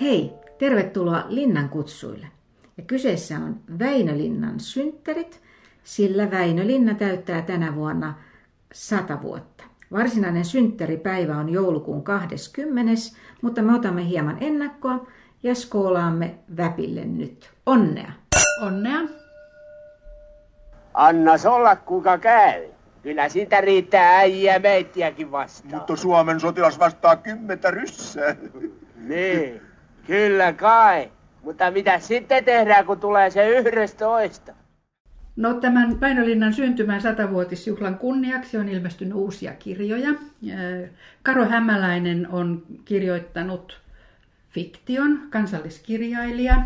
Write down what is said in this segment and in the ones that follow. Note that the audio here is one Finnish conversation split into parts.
Hei, tervetuloa Linnan kutsuille. Ja kyseessä on Väinölinnan synttärit, sillä Väinölinna täyttää tänä vuonna 100 vuotta. Varsinainen synttäripäivä on joulukuun 20, mutta me otamme hieman ennakkoa ja skoolaamme Väpille nyt. Onnea! Onnea! Annas olla kuka käy. Kyllä siitä riittää äijä meittiäkin vastaan. Mutta Suomen sotilas vastaa kymmentä ryssää. Niin, kyllä kai. Mutta mitä sitten tehdään, kun tulee se yhdestoista? No tämän Väinölinnan syntymän satavuotisjuhlan kunniaksi on ilmestynyt uusia kirjoja. Karo Hämäläinen on kirjoittanut fiktion, kansalliskirjailija.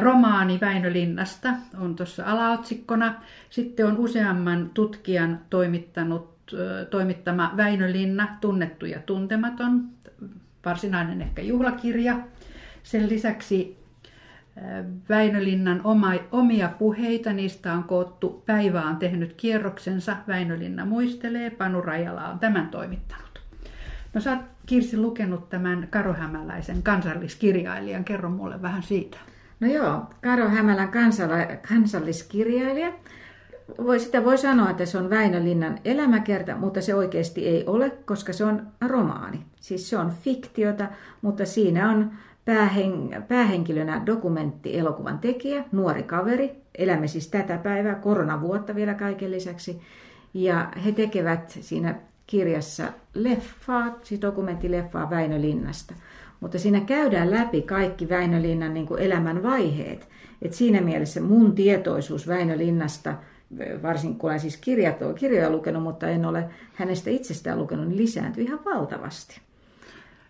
Romaani Väinölinnasta on tuossa alaotsikkona. Sitten on useamman tutkijan toimittanut, toimittama Väinölinna, tunnettu ja tuntematon, varsinainen ehkä juhlakirja. Sen lisäksi Väinölinnan omia puheita, niistä on koottu Päivä on tehnyt kierroksensa, Väinölinna muistelee, Panu Rajala on tämän toimittanut. No sä oot Kirsi lukenut tämän Karo Hämäläisen kansalliskirjailijan, kerro mulle vähän siitä. No joo, Karo Hämälän kansala- kansalliskirjailija. Sitä voi sanoa, että se on Väinölinnan elämäkerta, mutta se oikeasti ei ole, koska se on romaani. Siis se on fiktiota, mutta siinä on päähen, päähenkilönä dokumenttielokuvan tekijä, nuori kaveri. Elämme siis tätä päivää, koronavuotta vielä kaiken lisäksi. Ja he tekevät siinä kirjassa leffaa, siis dokumenttileffaa Väinölinnasta. Mutta siinä käydään läpi kaikki Väinölinnan niin kuin elämän vaiheet. Et siinä mielessä mun tietoisuus Väinölinnasta, varsinkin kun olen siis kirjat, kirjoja lukenut, mutta en ole hänestä itsestään lukenut, niin lisääntyy ihan valtavasti.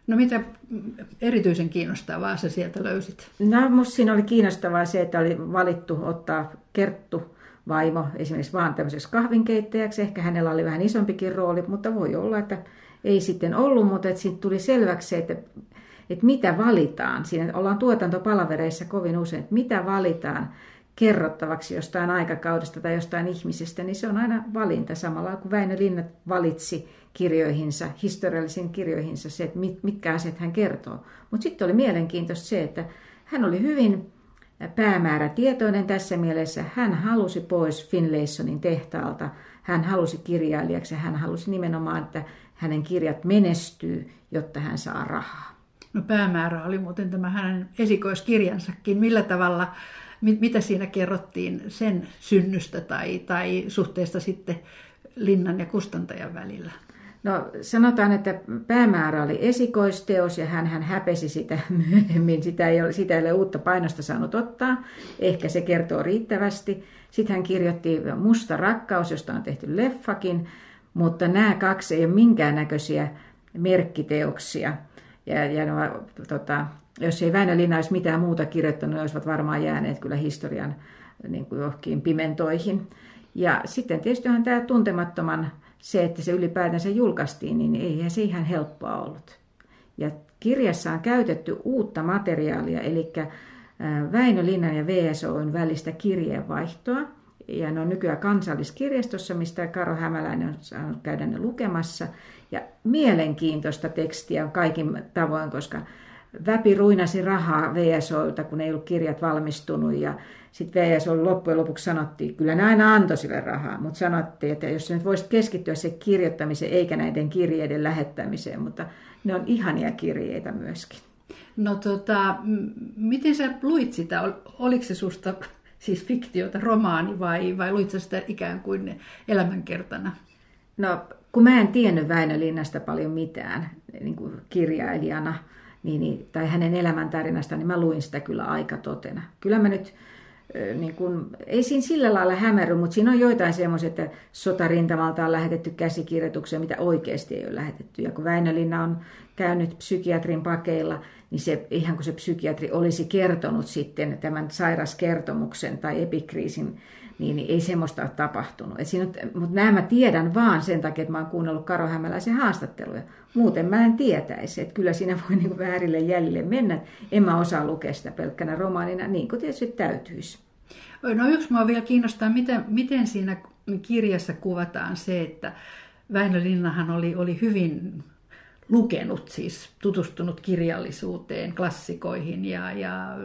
No mitä erityisen kiinnostavaa sä sieltä löysit? No musta siinä oli kiinnostavaa se, että oli valittu ottaa Kerttu vaimo esimerkiksi vaan tämmöiseksi kahvinkeittäjäksi. Ehkä hänellä oli vähän isompikin rooli, mutta voi olla, että ei sitten ollut, mutta että siitä tuli selväksi se, että, että mitä valitaan. Siinä ollaan tuotantopalavereissa kovin usein, että mitä valitaan kerrottavaksi jostain aikakaudesta tai jostain ihmisestä, niin se on aina valinta samalla kuin Väinö Linnat valitsi kirjoihinsa, historiallisiin kirjoihinsa se, että mitkä asiat hän kertoo. Mutta sitten oli mielenkiintoista se, että hän oli hyvin päämäärätietoinen tässä mielessä. Hän halusi pois Finlaysonin tehtaalta, hän halusi kirjailijaksi ja hän halusi nimenomaan, että hänen kirjat menestyy, jotta hän saa rahaa. No päämäärä oli muuten tämä hänen esikoiskirjansakin. Millä tavalla, mitä siinä kerrottiin sen synnystä tai, tai suhteesta sitten linnan ja kustantajan välillä? No sanotaan, että päämäärä oli esikoisteos ja hän, hän häpesi sitä myöhemmin. Sitä ei, ole, sitä ei ole uutta painosta saanut ottaa. Ehkä se kertoo riittävästi. Sitten hän kirjoitti Musta rakkaus, josta on tehty leffakin, mutta nämä kaksi ei ole minkäännäköisiä merkkiteoksia. Ja, ja no, tota, jos ei Väinö Linna olisi mitään muuta kirjoittanut, ne olisivat varmaan jääneet kyllä historian niin kuin johonkin pimentoihin. Ja sitten tietysti on tämä tuntemattoman se, että se ylipäätänsä julkaistiin, niin ei se ihan helppoa ollut. Ja kirjassa on käytetty uutta materiaalia, eli Väinö Linnan ja VSOn välistä kirjeenvaihtoa. Ja ne on nykyään kansalliskirjastossa, mistä Karo Hämäläinen on saanut käydä ne lukemassa. Ja mielenkiintoista tekstiä on kaikin tavoin, koska Väpi ruinasi rahaa VSOilta, kun ei ollut kirjat valmistunut ja sitten VSO loppujen lopuksi sanottiin, kyllä ne aina antoi sille rahaa, mutta sanottiin, että jos nyt voisit keskittyä se kirjoittamiseen eikä näiden kirjeiden lähettämiseen, mutta ne on ihania kirjeitä myöskin. No tota, miten sä luit sitä? Oliko se susta siis fiktiota, romaani vai, vai luit sä sitä ikään kuin elämänkertana? No kun mä en tiennyt Väinö Linnasta paljon mitään niin kuin kirjailijana, niin, niin, tai hänen elämäntarinasta, niin mä luin sitä kyllä aika totena. Kyllä mä nyt, niin kun, ei siinä sillä lailla hämärry, mutta siinä on joitain semmoisia, että sotarintamalta on lähetetty käsikirjoituksia, mitä oikeasti ei ole lähetetty. Ja kun Väinölinna on käynyt psykiatrin pakeilla, niin se, ihan kuin se psykiatri olisi kertonut sitten tämän sairaskertomuksen tai epikriisin niin, ei semmoista ole tapahtunut. Et siinä mutta nämä mä tiedän vaan sen takia, että mä oon kuunnellut Karo Hämäläisen haastatteluja. Muuten mä en tietäisi, että kyllä siinä voi niin väärille jäljille mennä. En mä osaa lukea sitä pelkkänä romaanina, niin kuin tietysti täytyisi. No yksi mua vielä kiinnostaa, miten, miten siinä kirjassa kuvataan se, että Väinö Linnahan oli, oli hyvin lukenut, siis tutustunut kirjallisuuteen, klassikoihin ja, ja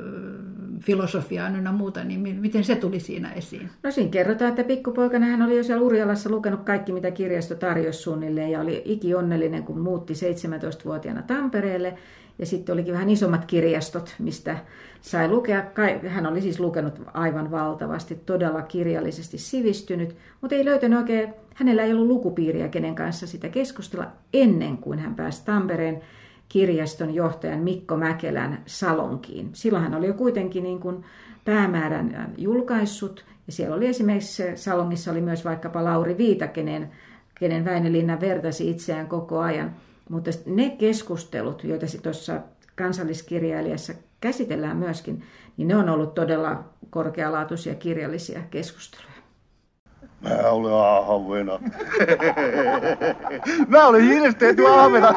filosofiaan ynnä muuta, niin miten se tuli siinä esiin? No siinä kerrotaan, että pikkupoikana hän oli jo siellä Urjalassa lukenut kaikki, mitä kirjasto tarjosi suunnilleen ja oli iki onnellinen, kun muutti 17-vuotiaana Tampereelle. Ja sitten olikin vähän isommat kirjastot, mistä sai lukea. Hän oli siis lukenut aivan valtavasti, todella kirjallisesti sivistynyt, mutta ei löytänyt oikein, hänellä ei ollut lukupiiriä, kenen kanssa sitä keskustella ennen kuin hän pääsi Tampereen kirjaston johtajan Mikko Mäkelän salonkiin. Silloin hän oli jo kuitenkin niin kuin päämäärän julkaissut, ja siellä oli esimerkiksi salongissa oli myös vaikkapa Lauri Viita, kenen, kenen Väinölinna vertasi itseään koko ajan. Mutta ne keskustelut, joita tuossa kansalliskirjailijassa käsitellään myöskin, niin ne on ollut todella korkealaatuisia kirjallisia keskusteluja. Mä olen ahvena. Mä olen hiilestetty ahvena.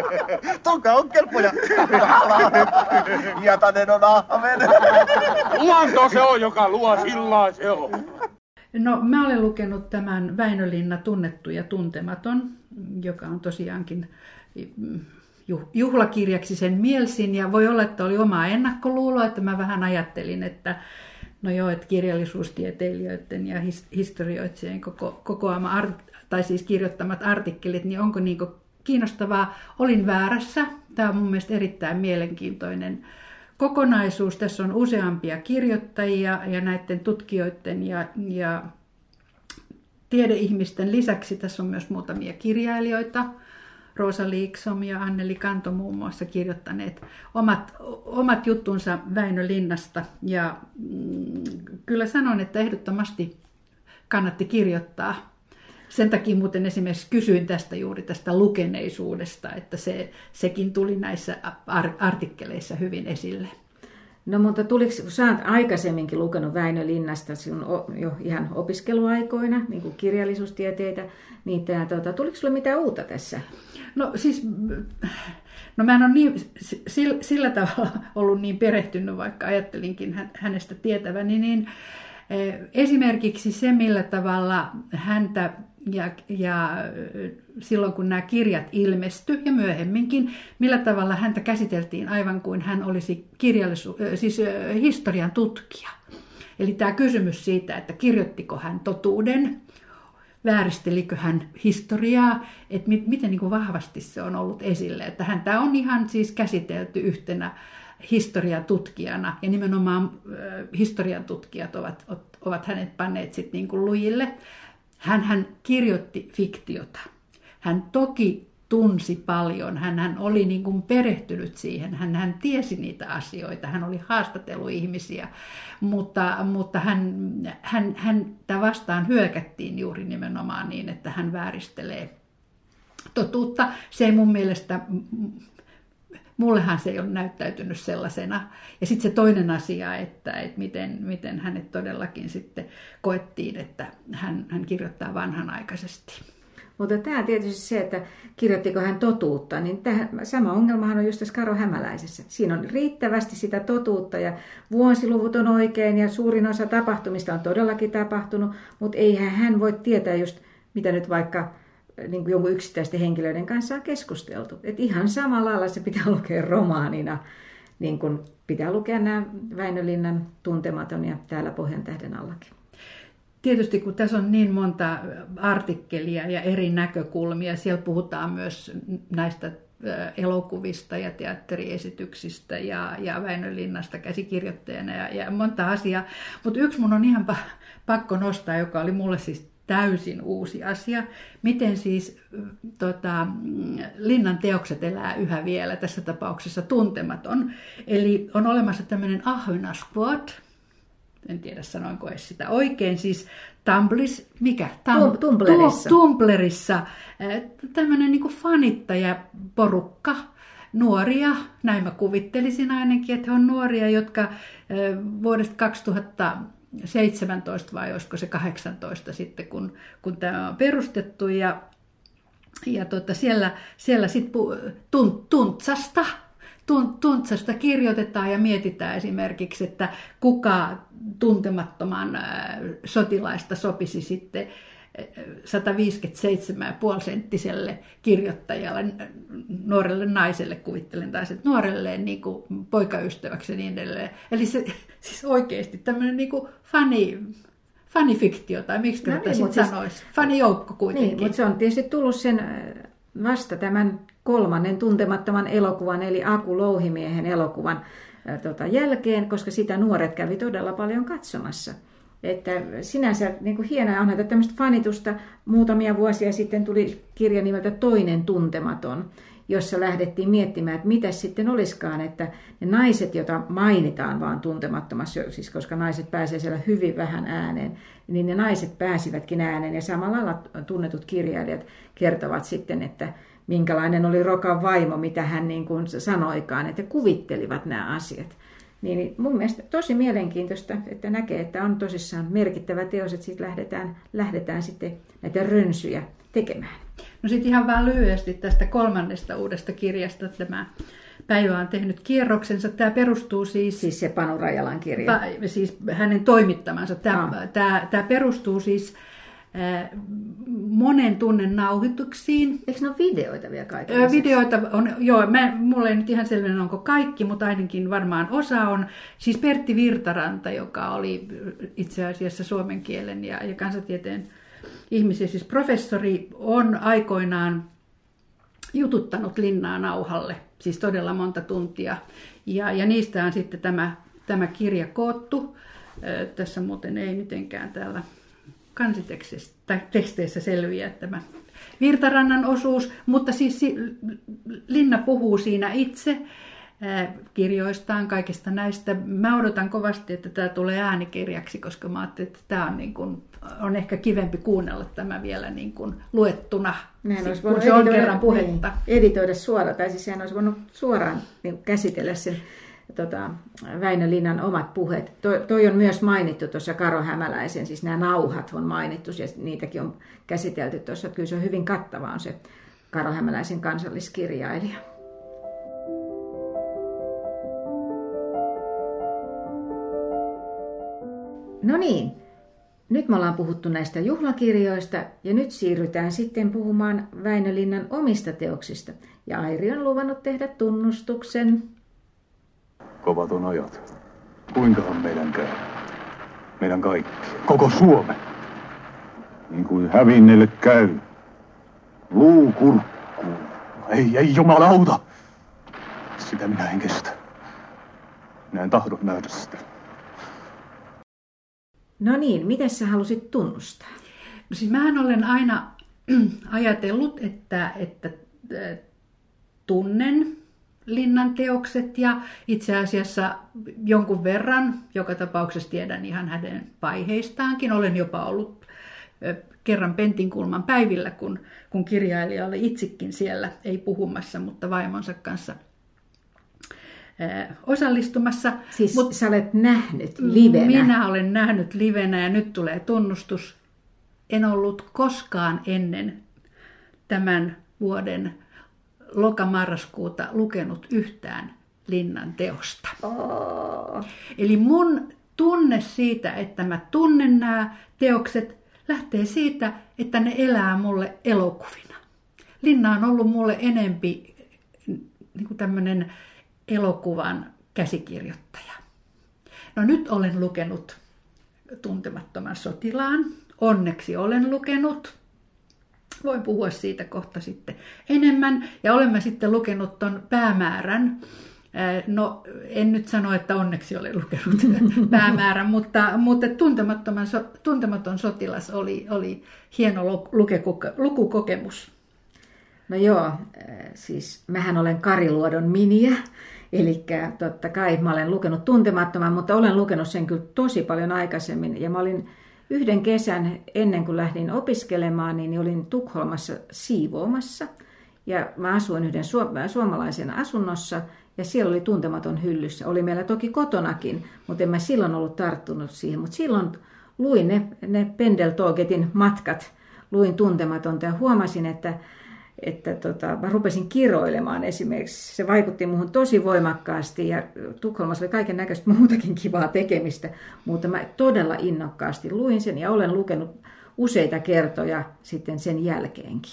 Tonka on kelpoja. Hietanen on ahvena. Luonto se on, joka luo sillaa se on. No, mä olen lukenut tämän Väinölinna Tunnettu ja tuntematon, joka on tosiaankin juhlakirjaksi sen mielsin ja voi olla, että oli oma ennakkoluulo, että mä vähän ajattelin, että no joo, että kirjallisuustieteilijöiden ja historioitsijien koko, kokoama, tai siis kirjoittamat artikkelit, niin onko niin kiinnostavaa. Olin väärässä. Tämä on mun mielestä erittäin mielenkiintoinen kokonaisuus. Tässä on useampia kirjoittajia ja näiden tutkijoiden ja, ja tiedeihmisten lisäksi tässä on myös muutamia kirjailijoita. Rosa Liiksom ja Anneli Kanto muun muassa kirjoittaneet omat, omat juttunsa Väinö Linnasta. Ja mm, kyllä sanon, että ehdottomasti kannatti kirjoittaa. Sen takia muuten esimerkiksi kysyin tästä juuri tästä lukeneisuudesta, että se, sekin tuli näissä artikkeleissa hyvin esille. No mutta tuliko, kun sä oot aikaisemminkin lukenut Väinö Linnasta sinun jo ihan opiskeluaikoina, niin kuin kirjallisuustieteitä, niin tää, tuota, tuliko sulle mitään uutta tässä? No siis, no mä en ole niin, sillä, sillä tavalla ollut niin perehtynyt, vaikka ajattelinkin hänestä tietäväni, niin eh, esimerkiksi se, millä tavalla häntä ja, ja silloin kun nämä kirjat ilmesty ja myöhemminkin, millä tavalla häntä käsiteltiin aivan kuin hän olisi kirjallisu- siis historian tutkija. Eli tämä kysymys siitä, että kirjoittiko hän totuuden, vääristelikö hän historiaa, että mit, miten niin kuin vahvasti se on ollut esille. Että häntä on ihan siis käsitelty yhtenä historian tutkijana ja nimenomaan äh, historian tutkijat ovat, ovat hänet panneet sitten niin kuin lujille. Hän, kirjoitti fiktiota. Hän toki tunsi paljon, hän, hän oli niin kuin perehtynyt siihen, hän, hän tiesi niitä asioita, hän oli haastatellut ihmisiä, mutta, mutta hän, hän, hän vastaan hyökättiin juuri nimenomaan niin, että hän vääristelee totuutta. Se ei mun mielestä mullehan se ei ole näyttäytynyt sellaisena. Ja sitten se toinen asia, että, että miten, miten hänet todellakin sitten koettiin, että hän, hän kirjoittaa vanhanaikaisesti. Mutta tämä tietysti se, että kirjoittiko hän totuutta, niin tähän, sama ongelmahan on just tässä Karo Hämäläisessä. Siinä on riittävästi sitä totuutta ja vuosiluvut on oikein ja suurin osa tapahtumista on todellakin tapahtunut, mutta eihän hän voi tietää just, mitä nyt vaikka niin kuin jonkun yksittäisten henkilöiden kanssa on keskusteltu. Et ihan samalla lailla se pitää lukea romaanina, niin kuin pitää lukea nämä Väinölinnan tuntematon ja täällä Pohjan tähden allakin. Tietysti kun tässä on niin monta artikkelia ja eri näkökulmia, siellä puhutaan myös näistä elokuvista ja teatteriesityksistä ja, ja Väinö Linnasta käsikirjoittajana ja, ja monta asiaa. Mutta yksi mun on ihan pakko nostaa, joka oli mulle siis täysin uusi asia. Miten siis tota, Linnan teokset elää yhä vielä, tässä tapauksessa tuntematon. Eli on olemassa tämmöinen Ahvena Squad, en tiedä sanoinko edes sitä oikein, siis Tumblis, mikä? Tam, Tumblerissa. Tumblerissa tämmöinen niin fanittajaporukka, nuoria, näin mä kuvittelisin ainakin, että he on nuoria, jotka vuodesta 2017 vai olisiko se 18 sitten, kun, kun tämä on perustettu. Ja, ja tota, siellä, siellä sitten tuntsasta tuntsasta kirjoitetaan ja mietitään esimerkiksi, että kuka tuntemattoman sotilaista sopisi sitten 157,5 senttiselle kirjoittajalle, nuorelle naiselle kuvittelen, tai sitten nuorelle niin kuin poikaystäväksi ja niin edelleen. Eli se, siis oikeasti tämmöinen niin kuin funny, fanifiktio, tai miksi no, niin, sitten siis, sanoisi, fanijoukko kuitenkin. Niin, mutta se on tietysti tullut sen vasta tämän kolmannen tuntemattoman elokuvan, eli Aku Louhimiehen elokuvan tota, jälkeen, koska sitä nuoret kävi todella paljon katsomassa. Että sinänsä niin kuin hienoa on, että tämmöistä fanitusta muutamia vuosia sitten tuli kirja nimeltä Toinen tuntematon, jossa lähdettiin miettimään, että mitä sitten olisikaan, että ne naiset, joita mainitaan vaan tuntemattomassa, siis koska naiset pääsee siellä hyvin vähän ääneen, niin ne naiset pääsivätkin ääneen ja samalla lailla tunnetut kirjailijat kertovat sitten, että minkälainen oli Rokan vaimo, mitä hän niin kuin sanoikaan, että kuvittelivat nämä asiat. Niin mun mielestä tosi mielenkiintoista, että näkee, että on tosissaan merkittävä teos, että sitten lähdetään, lähdetään sitten näitä rönsyjä tekemään. No sitten ihan vaan lyhyesti tästä kolmannesta uudesta kirjasta tämä Päivä on tehnyt kierroksensa. Tämä perustuu siis... Siis se Panu Rajalan kirja. siis hänen toimittamansa. Tämä, ah. tämä, tämä perustuu siis monen tunnen nauhoituksiin. Eikö ne ole videoita vielä kaikille? Videoita on, joo, mä, mulla ei nyt ihan selvinen onko kaikki, mutta ainakin varmaan osa on. Siis Pertti Virtaranta, joka oli itse asiassa suomen kielen ja, ja kansatieteen ihmisiä, siis professori, on aikoinaan jututtanut linnaa nauhalle, siis todella monta tuntia. Ja, ja niistä on sitten tämä, tämä kirja koottu. Tässä muuten ei mitenkään täällä kansiteksteissä selviää tämä Virtarannan osuus, mutta siis Linna puhuu siinä itse kirjoistaan, kaikista näistä. Mä odotan kovasti, että tämä tulee äänikirjaksi, koska mä ajattelin, että tämä on, niin kuin, on ehkä kivempi kuunnella tämä vielä niin kuin luettuna, Näin olisi kun se on kerran puhetta. Niin, editoida suoraan, tai siis sehän olisi voinut suoraan niin käsitellä sen tota, Väinö Linnan omat puheet. Toi, toi on myös mainittu tuossa Karo Hämäläisen, siis nämä nauhat on mainittu ja niitäkin on käsitelty tuossa. Kyllä se on hyvin kattava on se Karo Hämäläisen kansalliskirjailija. No niin, nyt me ollaan puhuttu näistä juhlakirjoista ja nyt siirrytään sitten puhumaan Väinölinnan omista teoksista. Ja Airi on luvannut tehdä tunnustuksen. Kovat on ajat. Kuinkahan meidän käy? Meidän kaikki. Koko Suomen. Niin kuin hävinneille käy. Luu kurkkuun. Ei, ei jumalauta. Sitä minä en kestä. Minä en tahdo nähdä sitä. No niin, miten sä halusit tunnustaa? No siis mähän olen aina ajatellut, että, että tunnen Linnan teokset ja itse asiassa jonkun verran, joka tapauksessa tiedän ihan hänen vaiheistaankin. Olen jopa ollut kerran Pentinkulman päivillä, kun, kun kirjailija oli itsekin siellä, ei puhumassa, mutta vaimonsa kanssa osallistumassa. Siis Mut, sä olet nähnyt livenä? Minä olen nähnyt livenä ja nyt tulee tunnustus. En ollut koskaan ennen tämän vuoden lokamarraskuuta lukenut yhtään Linnan teosta. Oh. Eli mun tunne siitä, että mä tunnen nämä teokset, lähtee siitä, että ne elää mulle elokuvina. Linna on ollut mulle enempi niin kuin tämmöinen elokuvan käsikirjoittaja. No nyt olen lukenut Tuntemattoman sotilaan. Onneksi olen lukenut. Voin puhua siitä kohta sitten enemmän. Ja olemme sitten lukenut ton päämäärän. No, en nyt sano, että onneksi olen lukenut päämäärän, mutta, mutta tuntemattoman, tuntematon sotilas oli, oli hieno lukukokemus. No joo, siis mähän olen Kariluodon miniä, eli totta kai mä olen lukenut tuntemattoman, mutta olen lukenut sen kyllä tosi paljon aikaisemmin. Ja mä olin yhden kesän ennen kuin lähdin opiskelemaan, niin olin Tukholmassa siivoamassa. Ja mä asuin yhden suomalaisen asunnossa ja siellä oli tuntematon hyllyssä. Oli meillä toki kotonakin, mutta en mä silloin ollut tarttunut siihen. Mutta silloin luin ne, ne Pendeltogetin matkat, luin tuntematonta ja huomasin, että että tota, mä rupesin kiroilemaan esimerkiksi. Se vaikutti muuhun tosi voimakkaasti ja Tukholmassa oli kaiken näköistä muutakin kivaa tekemistä, mutta mä todella innokkaasti luin sen ja olen lukenut useita kertoja sitten sen jälkeenkin.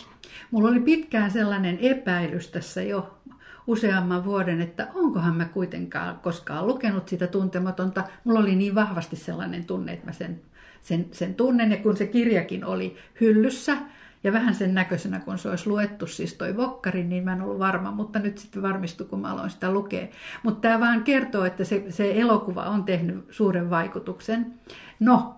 Mulla oli pitkään sellainen epäilys tässä jo useamman vuoden, että onkohan mä kuitenkaan koskaan lukenut sitä tuntematonta. Mulla oli niin vahvasti sellainen tunne, että mä sen, sen, sen tunnen. Ja kun se kirjakin oli hyllyssä ja vähän sen näköisenä, kun se olisi luettu, siis toi Vokkari, niin mä en ollut varma, mutta nyt sitten varmistui, kun mä aloin sitä lukea. Mutta tämä vaan kertoo, että se, se elokuva on tehnyt suuren vaikutuksen. No,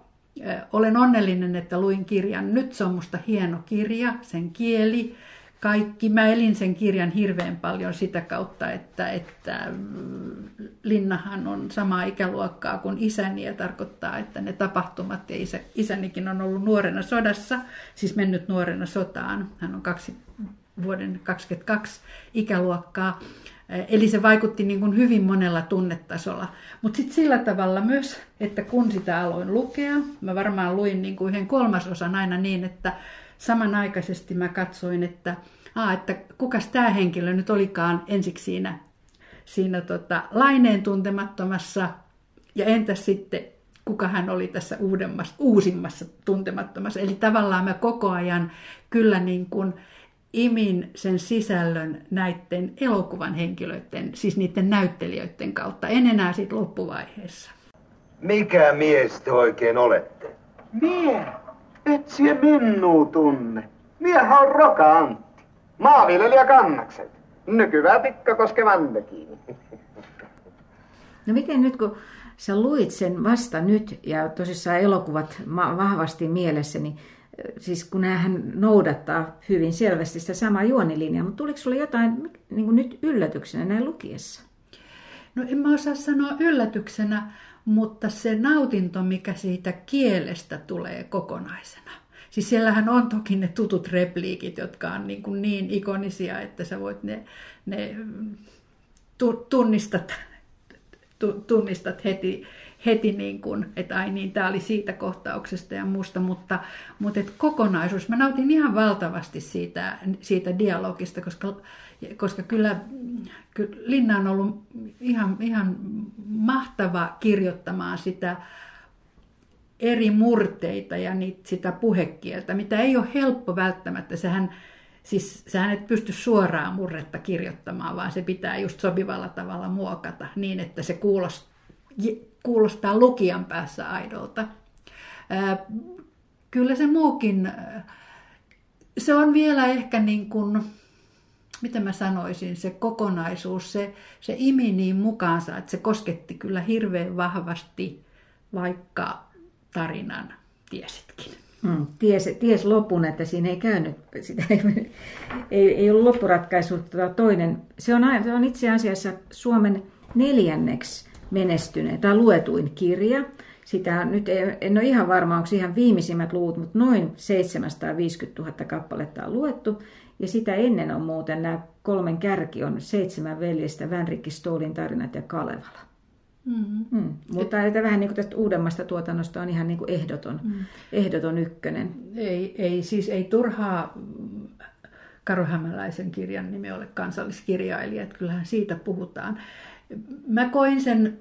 olen onnellinen, että luin kirjan. Nyt se on musta hieno kirja, sen kieli, kaikki. Mä elin sen kirjan hirveän paljon sitä kautta, että, että mm, Linnahan on samaa ikäluokkaa kuin isäni ja tarkoittaa, että ne tapahtumat ja isä, isänikin on ollut nuorena sodassa, siis mennyt nuorena sotaan. Hän on kaksi vuoden 22 ikäluokkaa. Eli se vaikutti niin kuin hyvin monella tunnetasolla. Mutta sitten sillä tavalla myös, että kun sitä aloin lukea, mä varmaan luin niin kuin yhden kolmasosan aina niin, että samanaikaisesti mä katsoin, että, aa, että kukas tämä henkilö nyt olikaan ensiksi siinä, siinä tota, laineen tuntemattomassa ja entäs sitten kuka hän oli tässä uudemmassa, uusimmassa tuntemattomassa. Eli tavallaan mä koko ajan kyllä niin kuin imin sen sisällön näiden elokuvan henkilöiden, siis niiden näyttelijöiden kautta, en enää siitä loppuvaiheessa. Mikä mies te oikein olette? Mie? Et sie minuu tunne. Miehän on Roka Antti. Maanviljelijä kannakset. Nykyvää Tikkakoske Vandekiin. No miten nyt, kun sä luit sen vasta nyt ja tosissaan elokuvat vahvasti mielessä, niin siis kun hän noudattaa hyvin selvästi sitä samaa juonilinjaa, mutta tuliko sulle jotain niin kuin nyt yllätyksenä näin lukiessa? No en mä osaa sanoa yllätyksenä, mutta se nautinto, mikä siitä kielestä tulee kokonaisena. Siis siellähän on toki ne tutut repliikit, jotka on niin, kuin niin ikonisia, että sä voit ne, ne tunnistat, tunnistat heti, heti niin kuin, että ai niin, tämä oli siitä kohtauksesta ja muusta, mutta, mutta et kokonaisuus, mä nautin ihan valtavasti siitä, siitä dialogista, koska, koska kyllä, kyllä Linna on ollut ihan, ihan mahtava kirjoittamaan sitä eri murteita ja niitä, sitä puhekieltä, mitä ei ole helppo välttämättä. Sehän, siis sehän et pysty suoraan murretta kirjoittamaan, vaan se pitää just sopivalla tavalla muokata niin, että se kuulostaa kuulostaa lukijan päässä aidolta. Kyllä se muukin, se on vielä ehkä niin kuin, miten mä sanoisin, se kokonaisuus, se, se imi niin mukaansa, että se kosketti kyllä hirveän vahvasti, vaikka tarinan tiesitkin. Mm, ties, ties lopun, että siinä ei käynyt, sitä ei, ei, ei ollut loppuratkaisu tota toinen. Se on, se on itse asiassa Suomen neljänneksi menestyneen tai luetuin kirja. Sitä nyt en ole ihan varma, onko ihan viimeisimmät luvut, mutta noin 750 000 kappaletta on luettu. Ja sitä ennen on muuten nämä kolmen kärki on seitsemän veljestä, Vänrikki, Stoolin tarinat ja Kalevala. Mm-hmm. Mm. Mutta että vähän niin kuin tästä uudemmasta tuotannosta on ihan niin kuin ehdoton, mm. ehdoton ykkönen. Ei, ei, siis ei turhaa Karohämäläisen kirjan nimi ole kansalliskirjailija, että kyllähän siitä puhutaan mä koin sen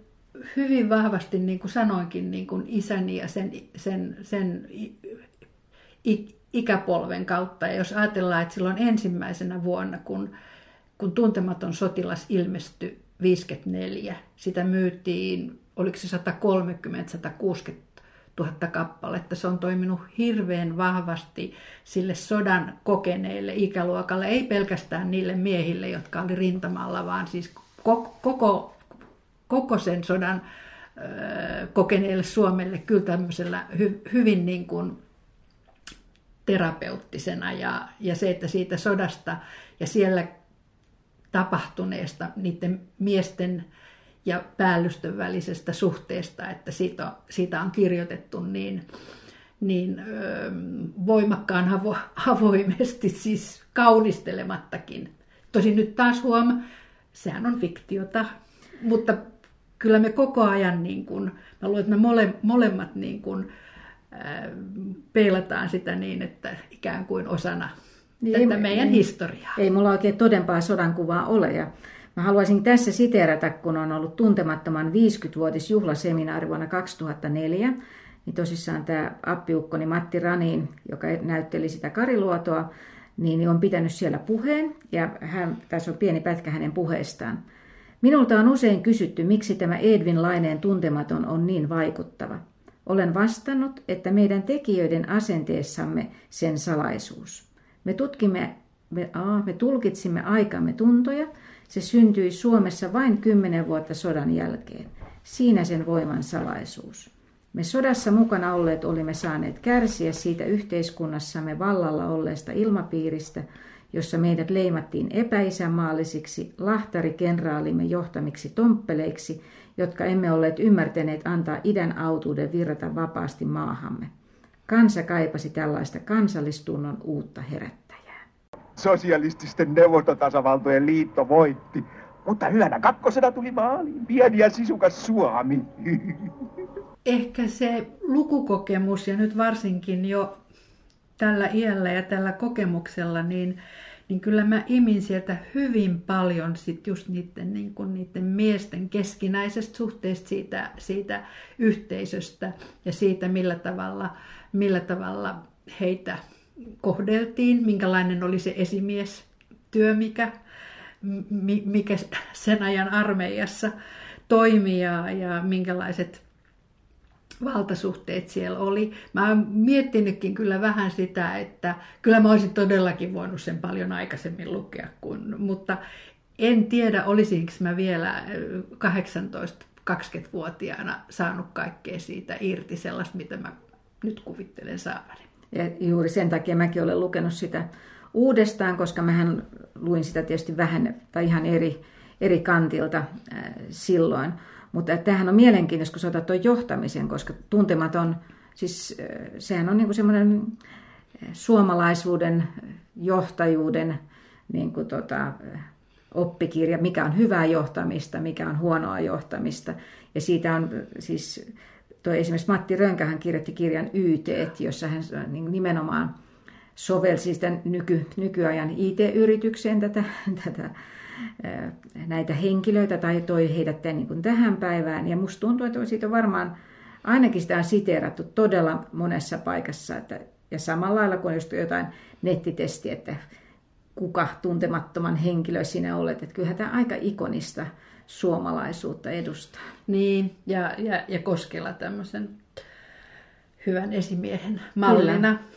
hyvin vahvasti, niin kuin sanoinkin, niin kuin isäni ja sen, sen, sen ikäpolven kautta. Ja jos ajatellaan, että silloin ensimmäisenä vuonna, kun, kun Tuntematon sotilas ilmestyi 54, sitä myytiin, oliko se 130-160 000 kappaletta. Se on toiminut hirveän vahvasti sille sodan kokeneille ikäluokalle, ei pelkästään niille miehille, jotka oli rintamalla, vaan siis koko, koko sen sodan kokeneelle Suomelle kyllä tämmöisellä hy, hyvin niin kuin terapeuttisena ja, ja se, että siitä sodasta ja siellä tapahtuneesta niiden miesten ja päällystön välisestä suhteesta, että siitä on, siitä on kirjoitettu niin, niin ö, voimakkaan avo, avoimesti, siis kaunistelemattakin. Tosin nyt taas huom, sehän on fiktiota, mutta kyllä me koko ajan, niin kuin, mä luulen, että me mole, molemmat niin kuin, äh, peilataan sitä niin, että ikään kuin osana niin, tätä meidän ei, historiaa. Ei mulla oikein todempaa sodankuvaa ole. Ja mä haluaisin tässä siteerata, kun on ollut tuntemattoman 50-vuotisjuhlaseminaari vuonna 2004, niin tosissaan tämä appiukkoni Matti Ranin, joka näytteli sitä Kariluotoa, niin, niin on pitänyt siellä puheen, ja hän, tässä on pieni pätkä hänen puheestaan. Minulta on usein kysytty, miksi tämä Edvin Laineen tuntematon on niin vaikuttava. Olen vastannut, että meidän tekijöiden asenteessamme sen salaisuus. Me, tutkimme, me, aa, me tulkitsimme aikamme tuntoja, se syntyi Suomessa vain kymmenen vuotta sodan jälkeen. Siinä sen voiman salaisuus. Me sodassa mukana olleet olimme saaneet kärsiä siitä yhteiskunnassamme vallalla olleesta ilmapiiristä, jossa meidät leimattiin epäisämaallisiksi, lahtarikenraalimme johtamiksi tomppeleiksi, jotka emme olleet ymmärtäneet antaa idän autuuden virrata vapaasti maahamme. Kansa kaipasi tällaista kansallistunnon uutta herättäjää. Sosialististen neuvostotasavaltojen liitto voitti, mutta hyvänä kakkosena tuli maaliin pieni ja sisukas Suomi. Ehkä se lukukokemus ja nyt varsinkin jo tällä iällä ja tällä kokemuksella, niin, niin kyllä mä imin sieltä hyvin paljon sit just niiden, niin kuin niiden miesten keskinäisestä suhteesta, siitä, siitä yhteisöstä ja siitä, millä tavalla, millä tavalla heitä kohdeltiin, minkälainen oli se esimiestyö, mikä, mikä sen ajan armeijassa toimi ja, ja minkälaiset valtasuhteet siellä oli. Mä oon miettinytkin kyllä vähän sitä, että kyllä mä olisin todellakin voinut sen paljon aikaisemmin lukea, kun, mutta en tiedä, olisinko mä vielä 18-20-vuotiaana saanut kaikkea siitä irti, sellaista, mitä mä nyt kuvittelen saavani. Ja juuri sen takia mäkin olen lukenut sitä uudestaan, koska mähän luin sitä tietysti vähän tai ihan eri, eri kantilta silloin. Mutta tämähän on mielenkiintoista, kun sä otat tuon johtamisen, koska tuntematon, siis sehän on niinku semmoinen suomalaisuuden, johtajuuden niin kuin tota, oppikirja, mikä on hyvää johtamista, mikä on huonoa johtamista. Ja siitä on siis, toi esimerkiksi Matti Rönkähän kirjoitti kirjan YT, jossa hän niin nimenomaan sovelsi sitä nyky, nykyajan IT-yritykseen tätä, tätä näitä henkilöitä tai toi heidät niin kuin tähän päivään. Ja musta tuntuu, että siitä on varmaan ainakin sitä on siteerattu todella monessa paikassa. Että, ja samalla lailla kuin just jotain nettitestiä, että kuka tuntemattoman henkilö sinä olet. Että kyllähän tämä aika ikonista suomalaisuutta edustaa. Niin, ja, ja, ja Koskela tämmöisen hyvän esimiehen mallina. Kyllä.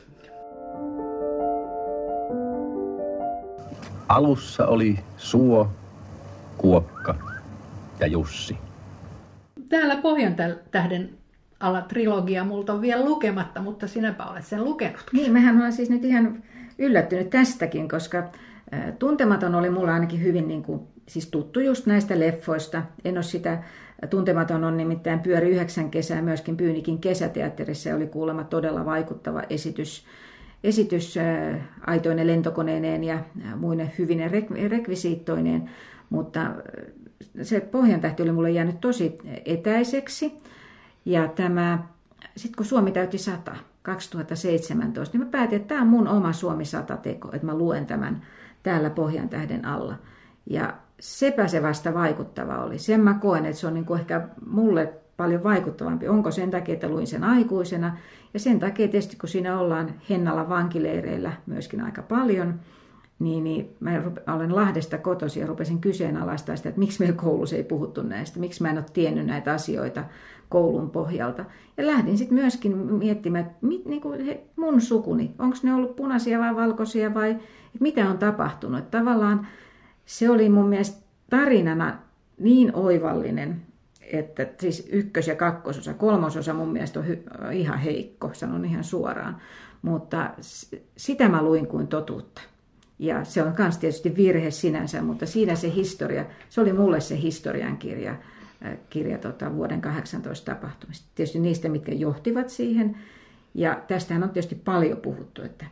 Alussa oli Suo, Kuokka ja Jussi. Täällä Pohjan tähden alla trilogia multa on vielä lukematta, mutta sinäpä olet sen lukenut. Niin, mehän olen siis nyt ihan yllättynyt tästäkin, koska Tuntematon oli mulla ainakin hyvin niin kuin, siis tuttu just näistä leffoista. En ole sitä, Tuntematon on nimittäin pyöri yhdeksän kesää myöskin Pyynikin kesäteatterissa ja oli kuulemma todella vaikuttava esitys esitys aitoinen lentokoneineen ja muine hyvine rekvisiittoineen, mutta se pohjantähti oli mulle jäänyt tosi etäiseksi. Ja tämä, sitten kun Suomi täytti 100, 2017, niin mä päätin, että tämä on mun oma Suomi 100 teko, että mä luen tämän täällä Pohjantähden alla. Ja sepä se vasta vaikuttava oli. Sen mä koen, että se on niin kuin ehkä mulle paljon vaikuttavampi. Onko sen takia, että luin sen aikuisena ja sen takia tietysti, kun siinä ollaan Hennalla vankileireillä myöskin aika paljon, niin, niin mä olen Lahdesta kotosi ja rupesin kyseenalaistaa sitä, että miksi meillä koulussa ei puhuttu näistä, miksi mä en ole tiennyt näitä asioita koulun pohjalta. Ja lähdin sitten myöskin miettimään, että mit, niin kuin he, mun sukuni, onko ne ollut punaisia vai valkoisia vai että mitä on tapahtunut. Että tavallaan se oli mun mielestä tarinana niin oivallinen, että siis ykkös- ja kakkososa, kolmososa mun mielestä on hy- ihan heikko, sanon ihan suoraan, mutta sitä mä luin kuin totuutta. Ja se on myös tietysti virhe sinänsä, mutta siinä se historia, se oli mulle se historian kirja, äh, kirja tota, vuoden 18 tapahtumista. Tietysti niistä, mitkä johtivat siihen. Ja tästähän on tietysti paljon puhuttu, että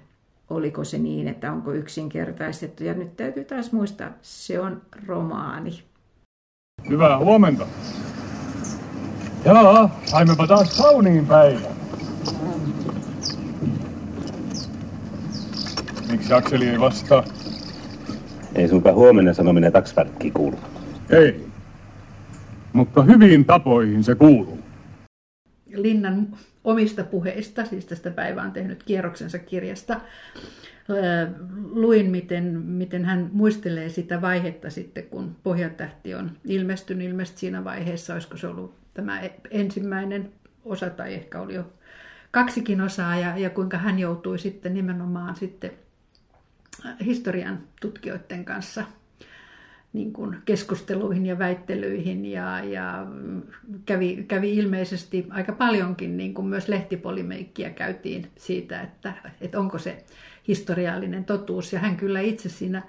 oliko se niin, että onko yksinkertaistettu. Ja nyt täytyy taas muistaa, se on romaani. Hyvää huomenta. Jaa, saimmepa taas kauniin päivän. Miksi Akseli ei vastaa? Ei sunkaan huomenna sanominen taksvärkki kuulu. Ei. Mutta hyviin tapoihin se kuuluu. Linnan omista puheista, siis tästä päivä on tehnyt kierroksensa kirjasta, luin, miten, miten hän muistelee sitä vaihetta sitten, kun Pohjatähti on ilmestynyt. Ilmeisesti siinä vaiheessa, olisiko se ollut tämä ensimmäinen osa tai ehkä oli jo kaksikin osaa ja, ja kuinka hän joutui sitten nimenomaan sitten historian tutkijoiden kanssa niin kuin keskusteluihin ja väittelyihin ja, ja kävi, kävi ilmeisesti aika paljonkin niin kuin myös lehtipolimeikkiä käytiin siitä, että, että onko se historiallinen totuus. Ja hän kyllä itse siinä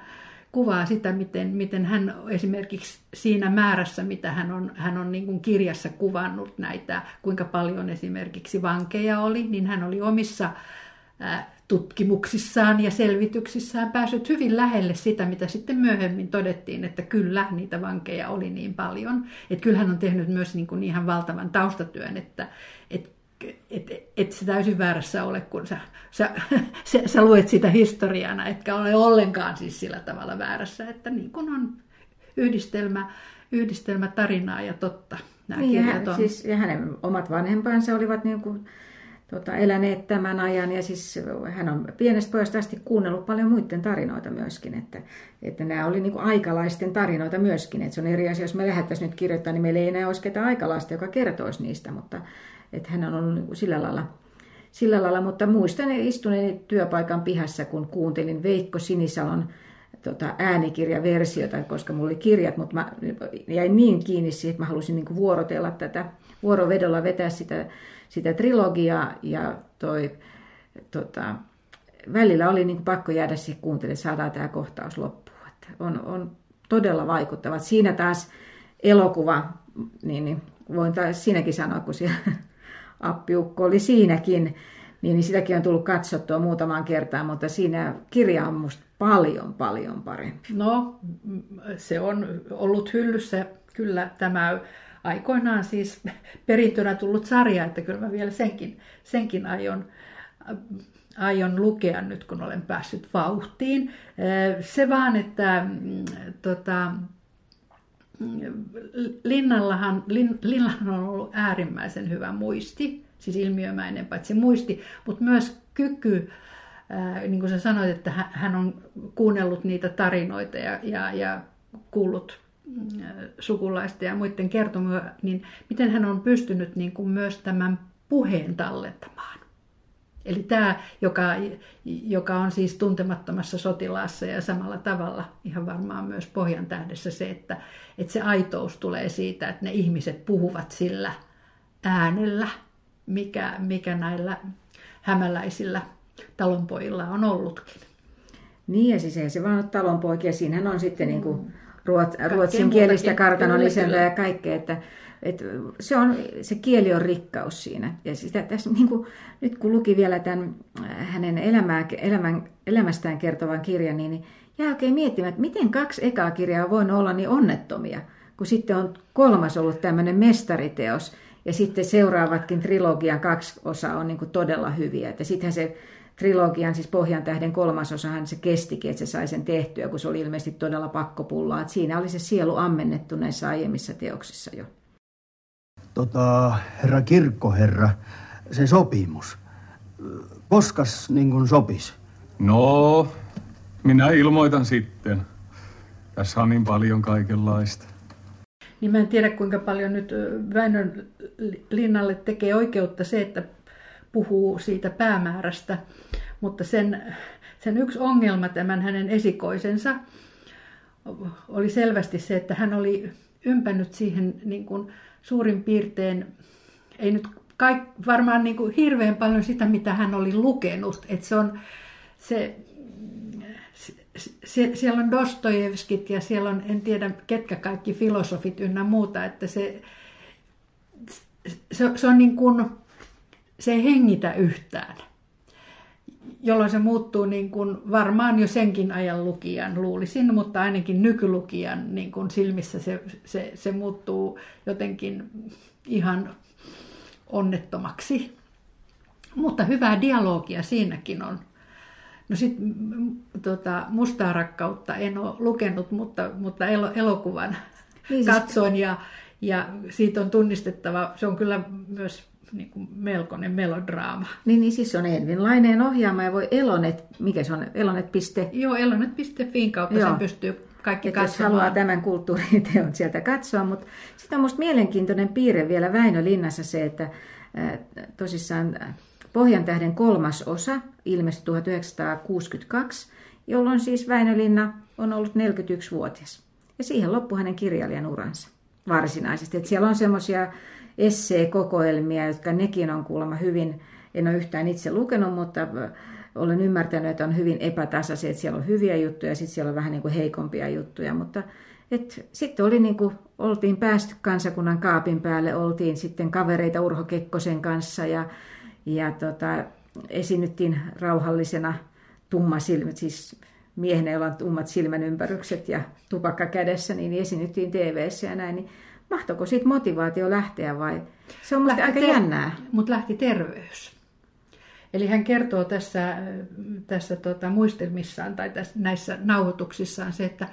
kuvaa sitä, miten, miten hän esimerkiksi siinä määrässä, mitä hän on, hän on niin kuin kirjassa kuvannut näitä, kuinka paljon esimerkiksi vankeja oli, niin hän oli omissa tutkimuksissaan ja selvityksissään päässyt hyvin lähelle sitä, mitä sitten myöhemmin todettiin, että kyllä niitä vankeja oli niin paljon. Että kyllä hän on tehnyt myös niin kuin ihan valtavan taustatyön, että, että et, et se täysin väärässä ole, kun sä, sä, sä, sä luet sitä historiana, etkä ole ollenkaan siis sillä tavalla väärässä, että niin kuin on yhdistelmä, yhdistelmä tarinaa ja totta. Nämä niin, hän, on. Siis, ja hänen omat vanhempansa olivat niin kuin, tota, eläneet tämän ajan ja siis hän on pienestä pojasta asti kuunnellut paljon muiden tarinoita myöskin, että, että nämä oli niin kuin aikalaisten tarinoita myöskin, että se on eri asia, jos me lähdettäisiin nyt kirjoittamaan, niin meillä ei enää olisi ketään aikalaista, joka kertoisi niistä, mutta että hän on ollut niin kuin sillä lailla sillä lailla, mutta muistan istuneeni työpaikan pihassa, kun kuuntelin Veikko Sinisalon tota, äänikirjaversiota, koska mulla oli kirjat, mutta mä jäin niin kiinni siihen, että mä halusin niin vuorotella tätä, vuorovedolla vetää sitä, sitä trilogiaa ja toi, tota, välillä oli niin pakko jäädä siihen kuuntelemaan, saadaan tämä kohtaus loppuun. Että on, on todella vaikuttavat. Siinä taas elokuva, niin, niin voin taas siinäkin sanoa, kun siellä appiukko oli siinäkin, niin, sitäkin on tullut katsottua muutamaan kertaan, mutta siinä kirja on musta paljon, paljon parempi. No, se on ollut hyllyssä kyllä tämä aikoinaan siis perintönä tullut sarja, että kyllä mä vielä senkin, senkin aion, aion lukea nyt, kun olen päässyt vauhtiin. Se vaan, että mm, tota, Linnallahan, Lin, Linnallahan on ollut äärimmäisen hyvä muisti, siis ilmiömäinen paitsi muisti, mutta myös kyky, niin kuin sä sanoit, että hän on kuunnellut niitä tarinoita ja, ja, ja kuullut sukulaisten ja muiden kertomia, niin miten hän on pystynyt niin kuin myös tämän puheen tallentamaan. Eli tämä, joka, joka on siis tuntemattomassa sotilaassa ja samalla tavalla ihan varmaan myös Pohjan tähdessä se, että, että se aitous tulee siitä, että ne ihmiset puhuvat sillä äänellä, mikä, mikä näillä hämäläisillä talonpojilla on ollutkin. Niin ja siis ei se vaan ole talonpoikia, siinähän on sitten niin kuin ruot, ruotsinkielistä kartanon ja kaikkea, että et se, on, se kieli on rikkaus siinä. Ja sitä, tässä, niin kuin, nyt kun luki vielä tämän äh, hänen elämää, elämän, elämästään kertovan kirjan, niin, niin jää oikein miettimään, että miten kaksi ekaa kirjaa voi olla niin onnettomia, kun sitten on kolmas ollut tämmöinen mestariteos, ja sitten seuraavatkin trilogian kaksi osaa on niin kuin todella hyviä. Että sittenhän se trilogian, siis Pohjan tähden kolmasosahan se kestikin, että se sai sen tehtyä, kun se oli ilmeisesti todella pakkopullaa. Että siinä oli se sielu ammennettu näissä aiemmissa teoksissa jo tota, herra kirkkoherra, se sopimus, koskas niin kuin sopis? No, minä ilmoitan sitten. Tässä on niin paljon kaikenlaista. Niin mä en tiedä, kuinka paljon nyt Väinön linnalle tekee oikeutta se, että puhuu siitä päämäärästä, mutta sen, sen yksi ongelma tämän hänen esikoisensa oli selvästi se, että hän oli ympännyt siihen niin kuin suurin piirtein, ei nyt kaik, varmaan niin kuin hirveän paljon sitä, mitä hän oli lukenut. Että se on, se, se, siellä on Dostojevskit ja siellä on, en tiedä ketkä kaikki filosofit ynnä muuta, että se, se, se on niin kuin, se ei hengitä yhtään jolloin se muuttuu niin kuin varmaan jo senkin ajan lukijan luulisin, mutta ainakin nykylukijan niin kuin silmissä se, se, se muuttuu jotenkin ihan onnettomaksi. Mutta hyvää dialogia siinäkin on. No sitten tota, Mustaa rakkautta en ole lukenut, mutta, mutta elokuvan niin, siis- katsoin ja, ja siitä on tunnistettava, se on kyllä myös niin kuin melkoinen melodraama. Niin, niin siis on Envin Laineen ohjaama ja voi Elonet, mikä se on, Elonet. Joo, elonet.fin kautta Joo. sen pystyy kaikki että jos haluaa tämän kulttuuriteon sieltä katsoa, mutta sitten on minusta mielenkiintoinen piirre vielä Väinö Linnassa se, että äh, tosissaan Pohjan tähden kolmas osa ilmestyi 1962, jolloin siis Väinö Linna on ollut 41-vuotias. Ja siihen loppui hänen kirjailijan uransa varsinaisesti. Että siellä on semmoisia esseekokoelmia, jotka nekin on kuulemma hyvin, en ole yhtään itse lukenut, mutta olen ymmärtänyt, että on hyvin epätasaisia, että siellä on hyviä juttuja ja sitten siellä on vähän niin kuin heikompia juttuja, mutta sitten oli niin kuin, oltiin päästy kansakunnan kaapin päälle, oltiin sitten kavereita Urho Kekkosen kanssa ja, ja tota, esiinnyttiin rauhallisena tummasilmät, siis miehenä, jolla on tummat silmän ympärykset ja tupakka kädessä, niin esiinnyttiin tv ja näin, niin mahtoiko siitä motivaatio lähteä vai? Se on musta aika ter- jännää. Mutta lähti terveys. Eli hän kertoo tässä, tässä tota, muistelmissaan tai tässä, näissä nauhoituksissaan se, että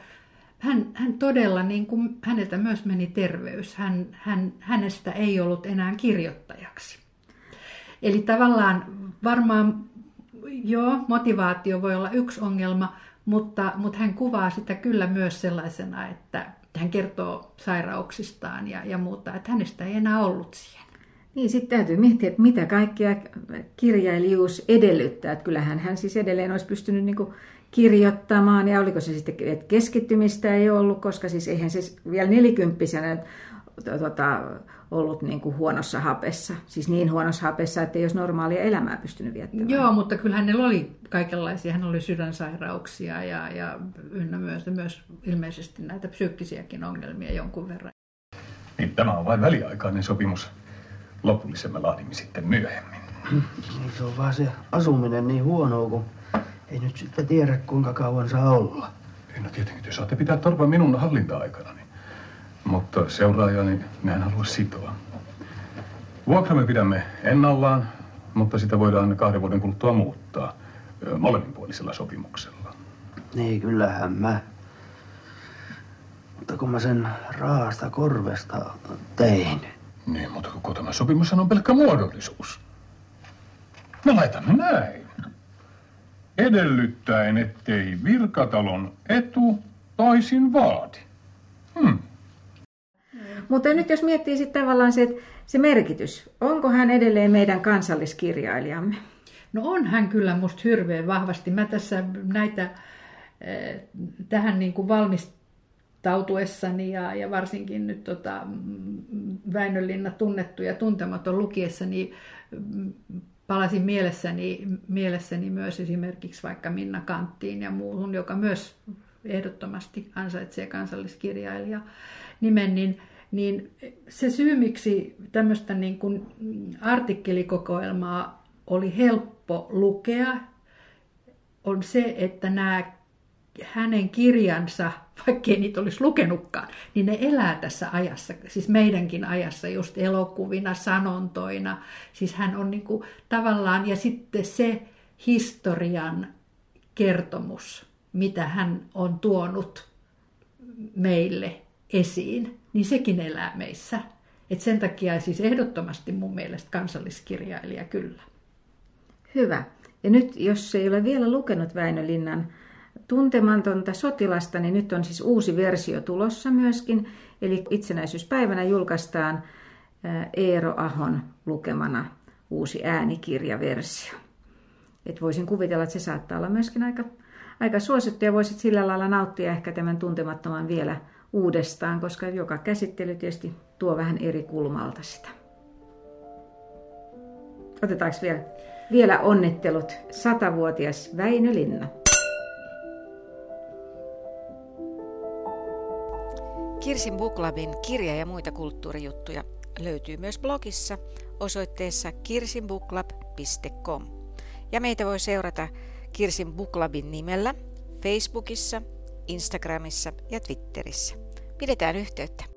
hän, hän todella, niin kuin, häneltä myös meni terveys. Hän, hän, hänestä ei ollut enää kirjoittajaksi. Eli tavallaan varmaan, joo, motivaatio voi olla yksi ongelma, mutta, mutta hän kuvaa sitä kyllä myös sellaisena, että hän kertoo sairauksistaan ja, ja muuta, että hänestä ei enää ollut siihen. Niin, sitten täytyy miettiä, että mitä kaikkea kirjailijuus edellyttää. Että kyllähän hän siis edelleen olisi pystynyt niin kirjoittamaan, ja oliko se sitten, että keskittymistä ei ollut, koska siis eihän se vielä nelikymppisenä tuota, ollut niin kuin huonossa hapessa. Siis niin huonossa hapessa, että ei olisi normaalia elämää pystynyt viettämään. Joo, mutta kyllä hänellä oli kaikenlaisia. Hän oli sydänsairauksia ja, ja ynnä myös, myös ilmeisesti näitä psyykkisiäkin ongelmia jonkun verran. Niin, tämä on vain väliaikainen sopimus. Lopullisemmin me laadimme sitten myöhemmin. Niin se on vaan se asuminen niin huono, kun ei nyt sitten tiedä kuinka kauan saa olla. No tietenkin, te saatte pitää torpan minun hallinta-aikana. Niin. Mutta seuraajani minä en halua sitoa. Vuokra me pidämme ennallaan, mutta sitä voidaan kahden vuoden kuluttua muuttaa molemminpuolisella sopimuksella. Niin, kyllähän mä. Mutta kun mä sen raasta korvesta tein. Niin, mutta koko tämä sopimus on pelkkä muodollisuus. Me laitamme näin. Edellyttäen, ettei virkatalon etu toisin vaadi. Hmm. Mutta nyt jos miettii sitten tavallaan se, se merkitys, onko hän edelleen meidän kansalliskirjailijamme? No on hän kyllä musta hirveän vahvasti. Mä tässä näitä eh, tähän niin kuin valmistautuessani ja, ja varsinkin nyt tota, Väinölinna tunnettu ja tuntematon lukiessani mm, palasin mielessäni, mielessäni myös esimerkiksi vaikka Minna Kanttiin ja muuhun, joka myös ehdottomasti ansaitsee kansalliskirjailija nimen, niin niin se syy, miksi tämmöistä niin kuin artikkelikokoelmaa oli helppo lukea, on se, että nämä hänen kirjansa, vaikkei niitä olisi lukenutkaan, niin ne elää tässä ajassa, siis meidänkin ajassa just elokuvina, sanontoina. Siis hän on niin kuin tavallaan, ja sitten se historian kertomus, mitä hän on tuonut meille esiin, niin sekin elää meissä. Et sen takia siis ehdottomasti mun mielestä kansalliskirjailija kyllä. Hyvä. Ja nyt, jos ei ole vielä lukenut Väinö Linnan tuntematonta sotilasta, niin nyt on siis uusi versio tulossa myöskin. Eli itsenäisyyspäivänä julkaistaan Eero Ahon lukemana uusi äänikirjaversio. Et voisin kuvitella, että se saattaa olla myöskin aika, aika suosittu ja voisit sillä lailla nauttia ehkä tämän tuntemattoman vielä uudestaan, koska joka käsittely tietysti tuo vähän eri kulmalta sitä. Otetaanko vielä, vielä onnittelut satavuotias Väinö Linna. Kirsin Booklabin kirja ja muita kulttuurijuttuja löytyy myös blogissa osoitteessa kirsinbooklab.com. Ja meitä voi seurata Kirsin Booklabin nimellä Facebookissa, Instagramissa ja Twitterissä. Pidetään yhteyttä.